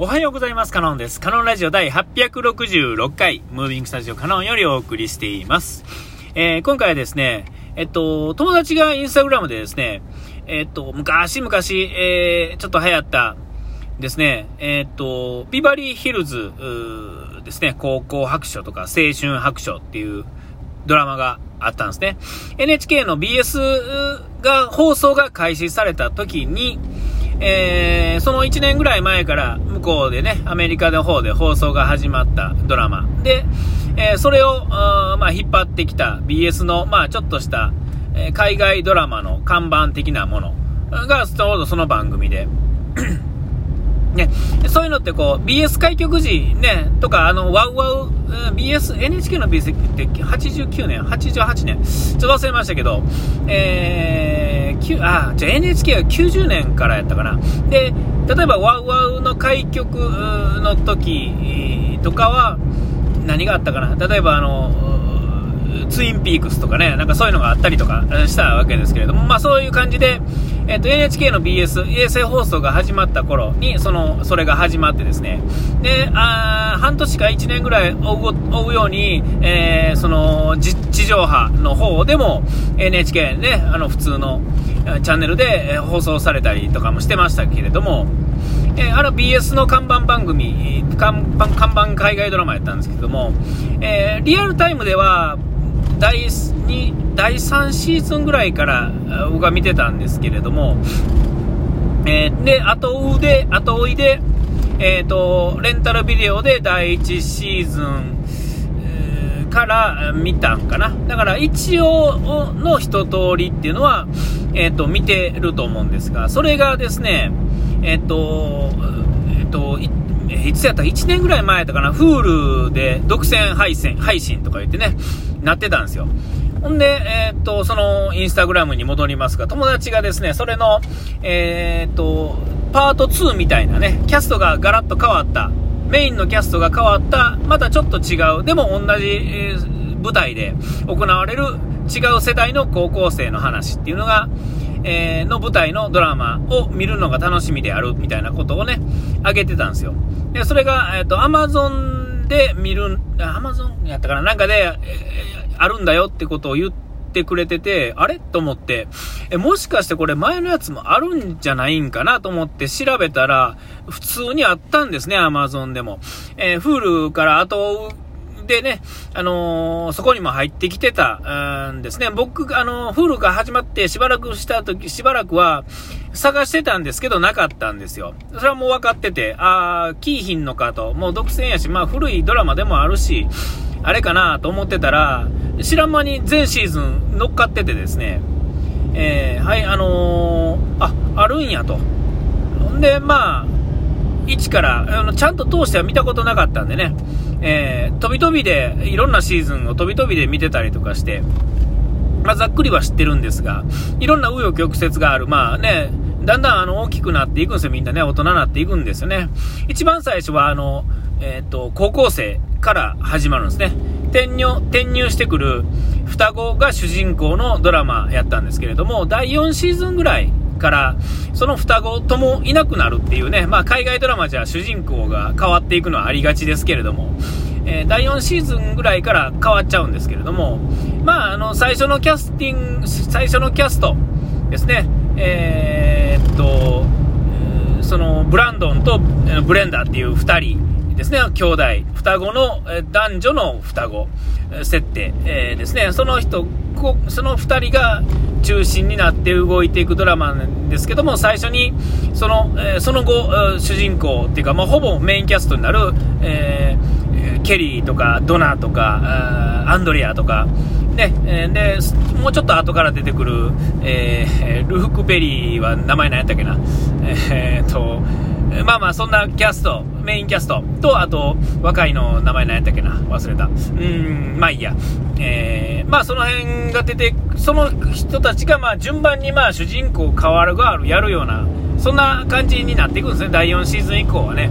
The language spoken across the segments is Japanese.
おはようございます。カノンです。カノンラジオ第866回、ムービングスタジオカノンよりお送りしています。えー、今回はですね、えっと、友達がインスタグラムでですね、えっと、昔々、えー、ちょっと流行ったですね、えっと、ビバリーヒルズですね、高校白書とか青春白書っていうドラマがあったんですね。NHK の BS が、放送が開始された時に、えー、その1年ぐらい前から向こうでね、アメリカの方で放送が始まったドラマ。で、えー、それを、まあ、引っ張ってきた BS の、まあ、ちょっとした、えー、海外ドラマの看板的なものがちょうどその番組で、ね、そういうのってこう、BS 開局時ね、とか、あの、ワウワウ、BS、NHK の BS って89年、88年、ちょっと忘れましたけど、えー、あ、じゃあ NHK は90年からやったかな。で、例えばワウワウの開局の時とかは、何があったかな。例えばあの、ツインピークスとかね、なんかそういうのがあったりとかしたわけですけれども、まあそういう感じで、えっと、NHK の BS、衛星放送が始まった頃に、その、それが始まってですね、で、あ半年か1年ぐらい追う追うように、えー、その、地上波の方でも、NHK ね、あの、普通のチャンネルで放送されたりとかもしてましたけれども、えー、あれは BS の看板番組看板、看板海外ドラマやったんですけども、えー、リアルタイムでは、第2第3シーズンぐらいから僕は見てたんですけれども、えー、で、後追うで、後追いで、えっ、ー、と、レンタルビデオで第1シーズン、から見たんかな。だから一応の一通りっていうのは、えっ、ー、と、見てると思うんですが、それがですね、えっ、と、えっ、と、いつやった？1年ぐらい前やったかな、Hulu で独占配信配信とか言ってね、なってたんですよ。ほんで、えー、っと、そのインスタグラムに戻りますが、友達がですね、それの、えー、っと、パート2みたいなね、キャストがガラッと変わった、メインのキャストが変わった、またちょっと違う、でも同じ、えー、舞台で行われる違う世代の高校生の話っていうのが、え、の舞台のドラマを見るのが楽しみであるみたいなことをね、あげてたんですよ。で、それが、えっ、と、Amazon で見る、Amazon やったかな？なんかで、え、あるんだよってことを言ってくれてて、あれ？と思って、え、もしかしてこれ前のやつもあるんじゃないんかなと思って調べたら、普通にあったんですね、Amazon でも。えー、Hulu から後でね、あのー、そこにも入ってきてたんですね。僕、あのー、フールが始まってしばらくした時、しばらくは探してたんですけど、なかったんですよ。それはもう分かってて、あー、キーヒンのかと、もう独占やし、まあ古いドラマでもあるし、あれかなと思ってたら、知らん間に全シーズン乗っかっててですね、えー、はい、あのー、あ、あるんやと。んで、まあ、1からあのちゃんと通しては見たことなかったんでね、えー、飛び飛びでいろんなシーズンを飛び飛びで見てたりとかして、まあ、ざっくりは知ってるんですが、いろんな紆余曲折がある、まあね、だんだんあの大きくなっていくんですよ、みんなね、大人になっていくんですよね。一番最初はあの、えっ、と高校生から始まるんですね。転入転入してくる双子が主人公のドラマやったんですけれども、第4シーズンぐらいから、その双子ともいなくなるっていうね、まあ、海外ドラマじゃ主人公が変わっていくのはありがちですけれども、えー、第4シーズンぐらいから変わっちゃうんですけれども、まあ、あの、最初のキャスティング、最初のキャストですね、えー、っと、その、ブランドンとブレンダーっていう2人ですね、兄弟、双子の、男女の双子。設定、えー、ですね、その人、その2人が中心になって動いていくドラマなんですけども、最初にその,、その後、主人公っていうか、まあ、ほぼメインキャストになる、えー、ケリーとかドナとかアンドレアとか、ね、でもうちょっと後から出てくる、えー、ルーク・ペリーは名前何やったっけな、えー、とまあまあそんなキャストメインキャストとあと若いの名前何やったっけな。忘れた。うんまあいいや、えー、まあその辺が出てその人たちがまあ順番にまあ主人公変わる変わるやるようなそんな感じになっていくんですね。第4シーズン以降はね。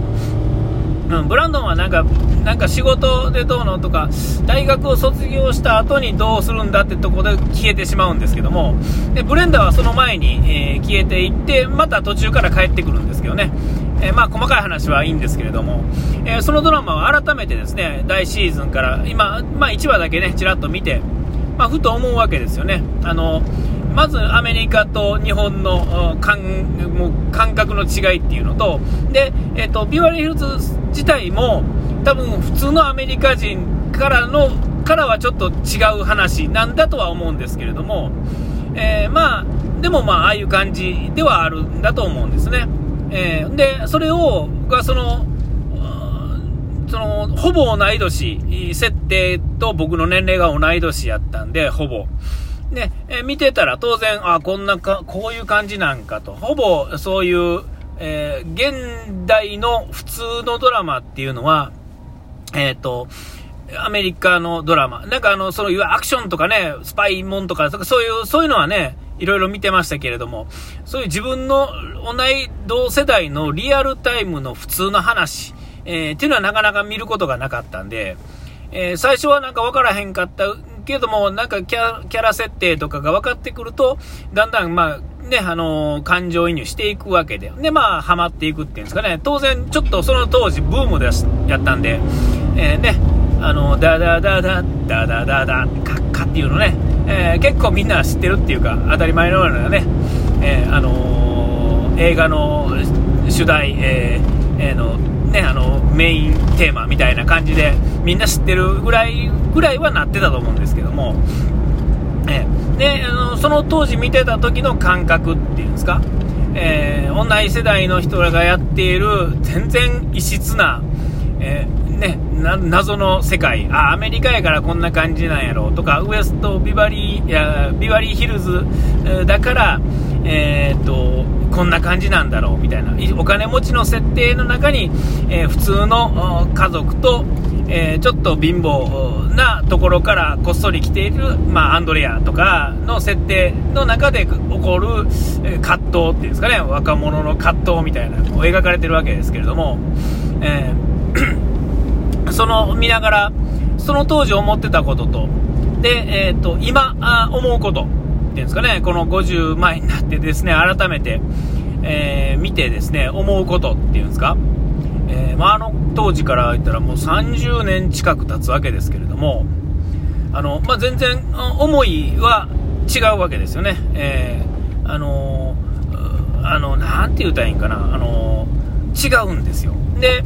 うん、ブランドンはなんか、なんか仕事でどうのとか、大学を卒業した後にどうするんだってとこで消えてしまうんですけども、でブレンダーはその前に、えー、消えていって、また途中から帰ってくるんですけどね、えー、まあ細かい話はいいんですけれども、えー、そのドラマは改めてですね、大シーズンから今、まあ1話だけね、ちらっと見て、まあふと思うわけですよね。あの、まずアメリカと日本の感もう感覚の違いっていうのと、で、えっ、ー、と、ビバリーヒルズ自体も、多分普通のアメリカ人からの、からはちょっと違う話なんだとは思うんですけれども、えー、まあ、でもまあ、ああいう感じではあるんだと思うんですね。えー、で、それを、がその、その、ほぼ同い年、設定と僕の年齢が同い年やったんで、ほぼ。で、え見てたら当然、あ、こんなか、こういう感じなんかと、ほぼそういう、えー、現代の普通のドラマっていうのは、えっ、ー、と、アメリカのドラマ。なんかあの、その、いわゆるアクションとかね、スパイモンとか、そういう、そういうのはね、いろいろ見てましたけれども、そういう自分の同い同世代のリアルタイムの普通の話、えー、っていうのはなかなか見ることがなかったんで、えー、最初はなんかわからへんかったけども、なんかキャキャラ設定とかが分かってくると、だんだんまあ、ね、あのー、感情移入していくわけで、で、まあ、ハマっていくっていうんですかね、当然、ちょっとその当時、ブームでやったんで、えー、ね、あの、ダダダダ、ダダダダ、カッカっていうのね、えー、結構みんな知ってるっていうか、当たり前のようなね、えー、あの、映画の主題、えー、えー、の、ね、あの、メインテーマみたいな感じで、みんな知ってるぐらい、ぐらいはなってたと思うんですけども、え、で、あの、その当時見てた時の感覚っていうんですか、えー、同じ世代の人らがやっている全然異質な、えー、ね、謎の世界。あアメリカやからこんな感じなんやろとかウエストビバリーやビバリーヒルズだから、えーと、こんな感じなんだろうみたいな。お金持ちの設定の中に、えー、普通の家族と、えー、ちょっと貧乏なところからこっそり来ている、まあ、アンドレアとかの設定の中で起こる、葛藤っていうんですかね。若者の葛藤みたいなのを描かれてるわけですけれども、えー、その見ながらその当時思ってたこととで、えーと、今あ思うことっていうんですかね、この50前になってですね、改めて、えー、見てですね、思うことっていうんですか、えー、まあ、あの当時から言ったらもう30年近く経つわけですけれども、あの、まあ、全然思いは違うわけですよね。えー、あのあの、なんて言うたらいいんかな、あの違うんですよ。で、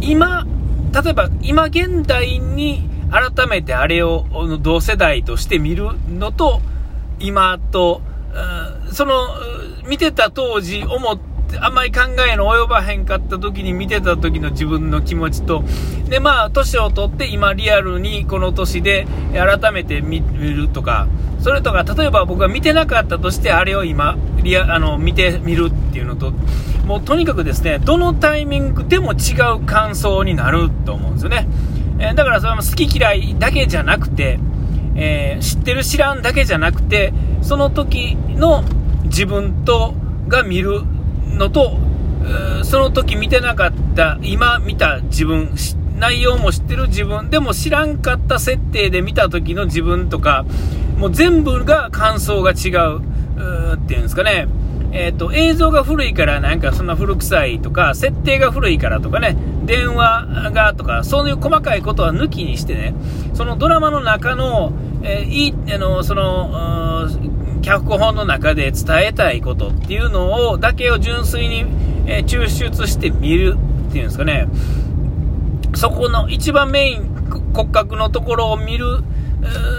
今、例えば今現代に改めてあれを同世代として見るのと、今と、その、見てた当時思って、あんまり考えの及ばへんかった時に見てた時の自分の気持ちと、で、まあ、年を取って今リアルにこの年で改めて見るとか、それとか、例えば僕が見てなかったとして、あれを今、リア、あの、見てみるっていうのと、もうとにかくですね、どのタイミングでも違う感想になると思うんですよね。えー、だからそれも好き嫌いだけじゃなくて、えー、知ってる知らんだけじゃなくて、その時の自分とが見るのと、その時見てなかった、今見た自分、内容も知ってる自分、でも知らんかった設定で見た時の自分とか、もう全部が感想が違う、うっていうんですかね。えっ、ー、と、映像が古いからなんかそんな古臭いとか、設定が古いからとかね、電話がとか、そういう細かいことは抜きにしてね、そのドラマの中の、えー、いい、あの、その、脚本の中で伝えたいことっていうのを、だけを純粋に、え、抽出して見るっていうんですかね、そこの一番メイン、骨格のところを見る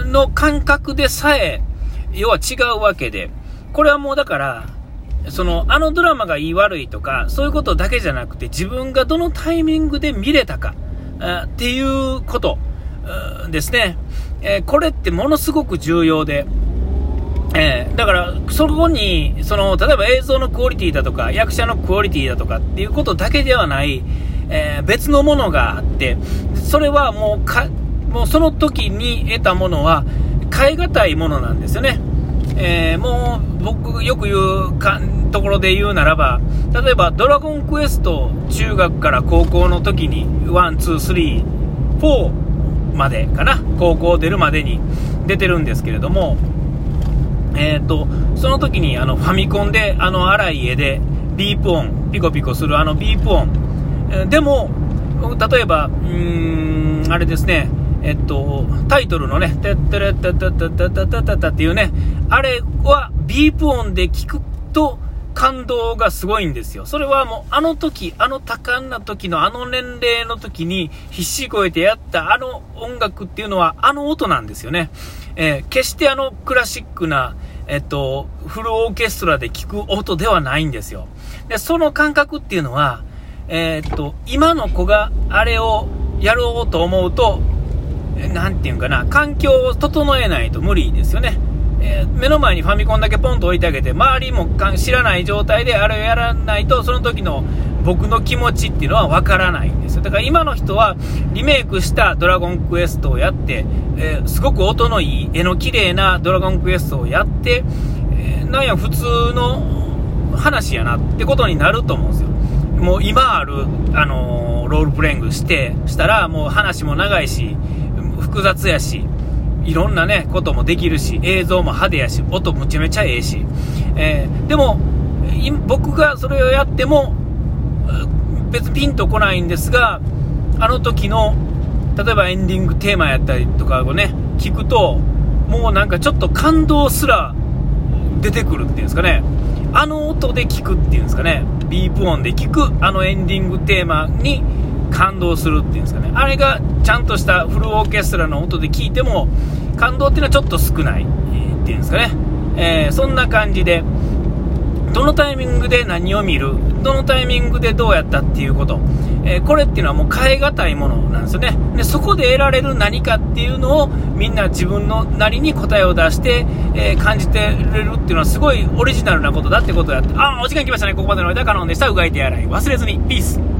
の感覚でさえ、要は違うわけで、これはもうだから、その、あのドラマがいい悪いとか、そういうことだけじゃなくて、自分がどのタイミングで見れたか、っていうことですね。え、これってものすごく重要で、えー、だから、そこに、その、例えば映像のクオリティだとか、役者のクオリティだとかっていうことだけではない、えー、別のものがあって、それはもうか、もうその時に得たものは、変え難いものなんですよね。えー、もう、僕よく言うかところで言うならば、例えば、ドラゴンクエスト、中学から高校の時に、1、2、3、4、までかな、高校出るまでに出てるんですけれども、えーと、その時にあのファミコンであの荒い絵でビープ音、ピコピコするあのビープ音。でも、例えば、うーん、あれですね、えっと、タイトルのね、てってれってってってってってってっていうね、あれはビープ音で聞くと感動がすごいんですよ。それはもうあの時、あの多感な時のあの年齢の時に必死こえてやったあの音楽っていうのはあの音なんですよね。えー、決してあのクラシックな、えっと、フルオーケストラで聞く音ではないんですよ。で、その感覚っていうのは、えー、っと、今の子があれをやろうと思うと、なんていうんかな、環境を整えないと無理ですよね。えー、目の前にファミコンだけポンと置いてあげて、周りも知らない状態であれをやらないと、その時の僕の気持ちっていうのはわからないんですよ。だから今の人はリメイクしたドラゴンクエストをやって、えー、すごく音のいい、絵の綺麗なドラゴンクエストをやって、えー、なんや普通の話やなってことになると思うんですよ。もう今ある、あのロールプレイングして、したらもう話も長いし、複雑やし、いろんなね、こともできるし、映像も派手やし、音むちゃめちゃええし、えー、でも、僕がそれをやっても、別にピンとこないんですが、あの時の、例えばエンディングテーマやったりとかをね、聞くと、もうなんかちょっと感動すら出てくるっていうんですかね。あの音で聞くっていうんですかね。ビープ音で聞くあのエンディングテーマに感動するっていうんですかね、あれがちゃんとしたフルオーケストラの音で聴いても、感動っていうのはちょっと少ないっていうんですかね、えー、そんな感じで、どのタイミングで何を見る、どのタイミングでどうやったっていうこと、えー、これっていうのはもう変え難いものなんですよねで。そこで得られる何かっていうのをみんな自分のなりに答えを出して、えー、感じてれるっていうのはすごいオリジナルなことだってことだって、あ、お時間来ましたね。ここまでの間、カノンでした。うがいて洗い忘れずに。ピース。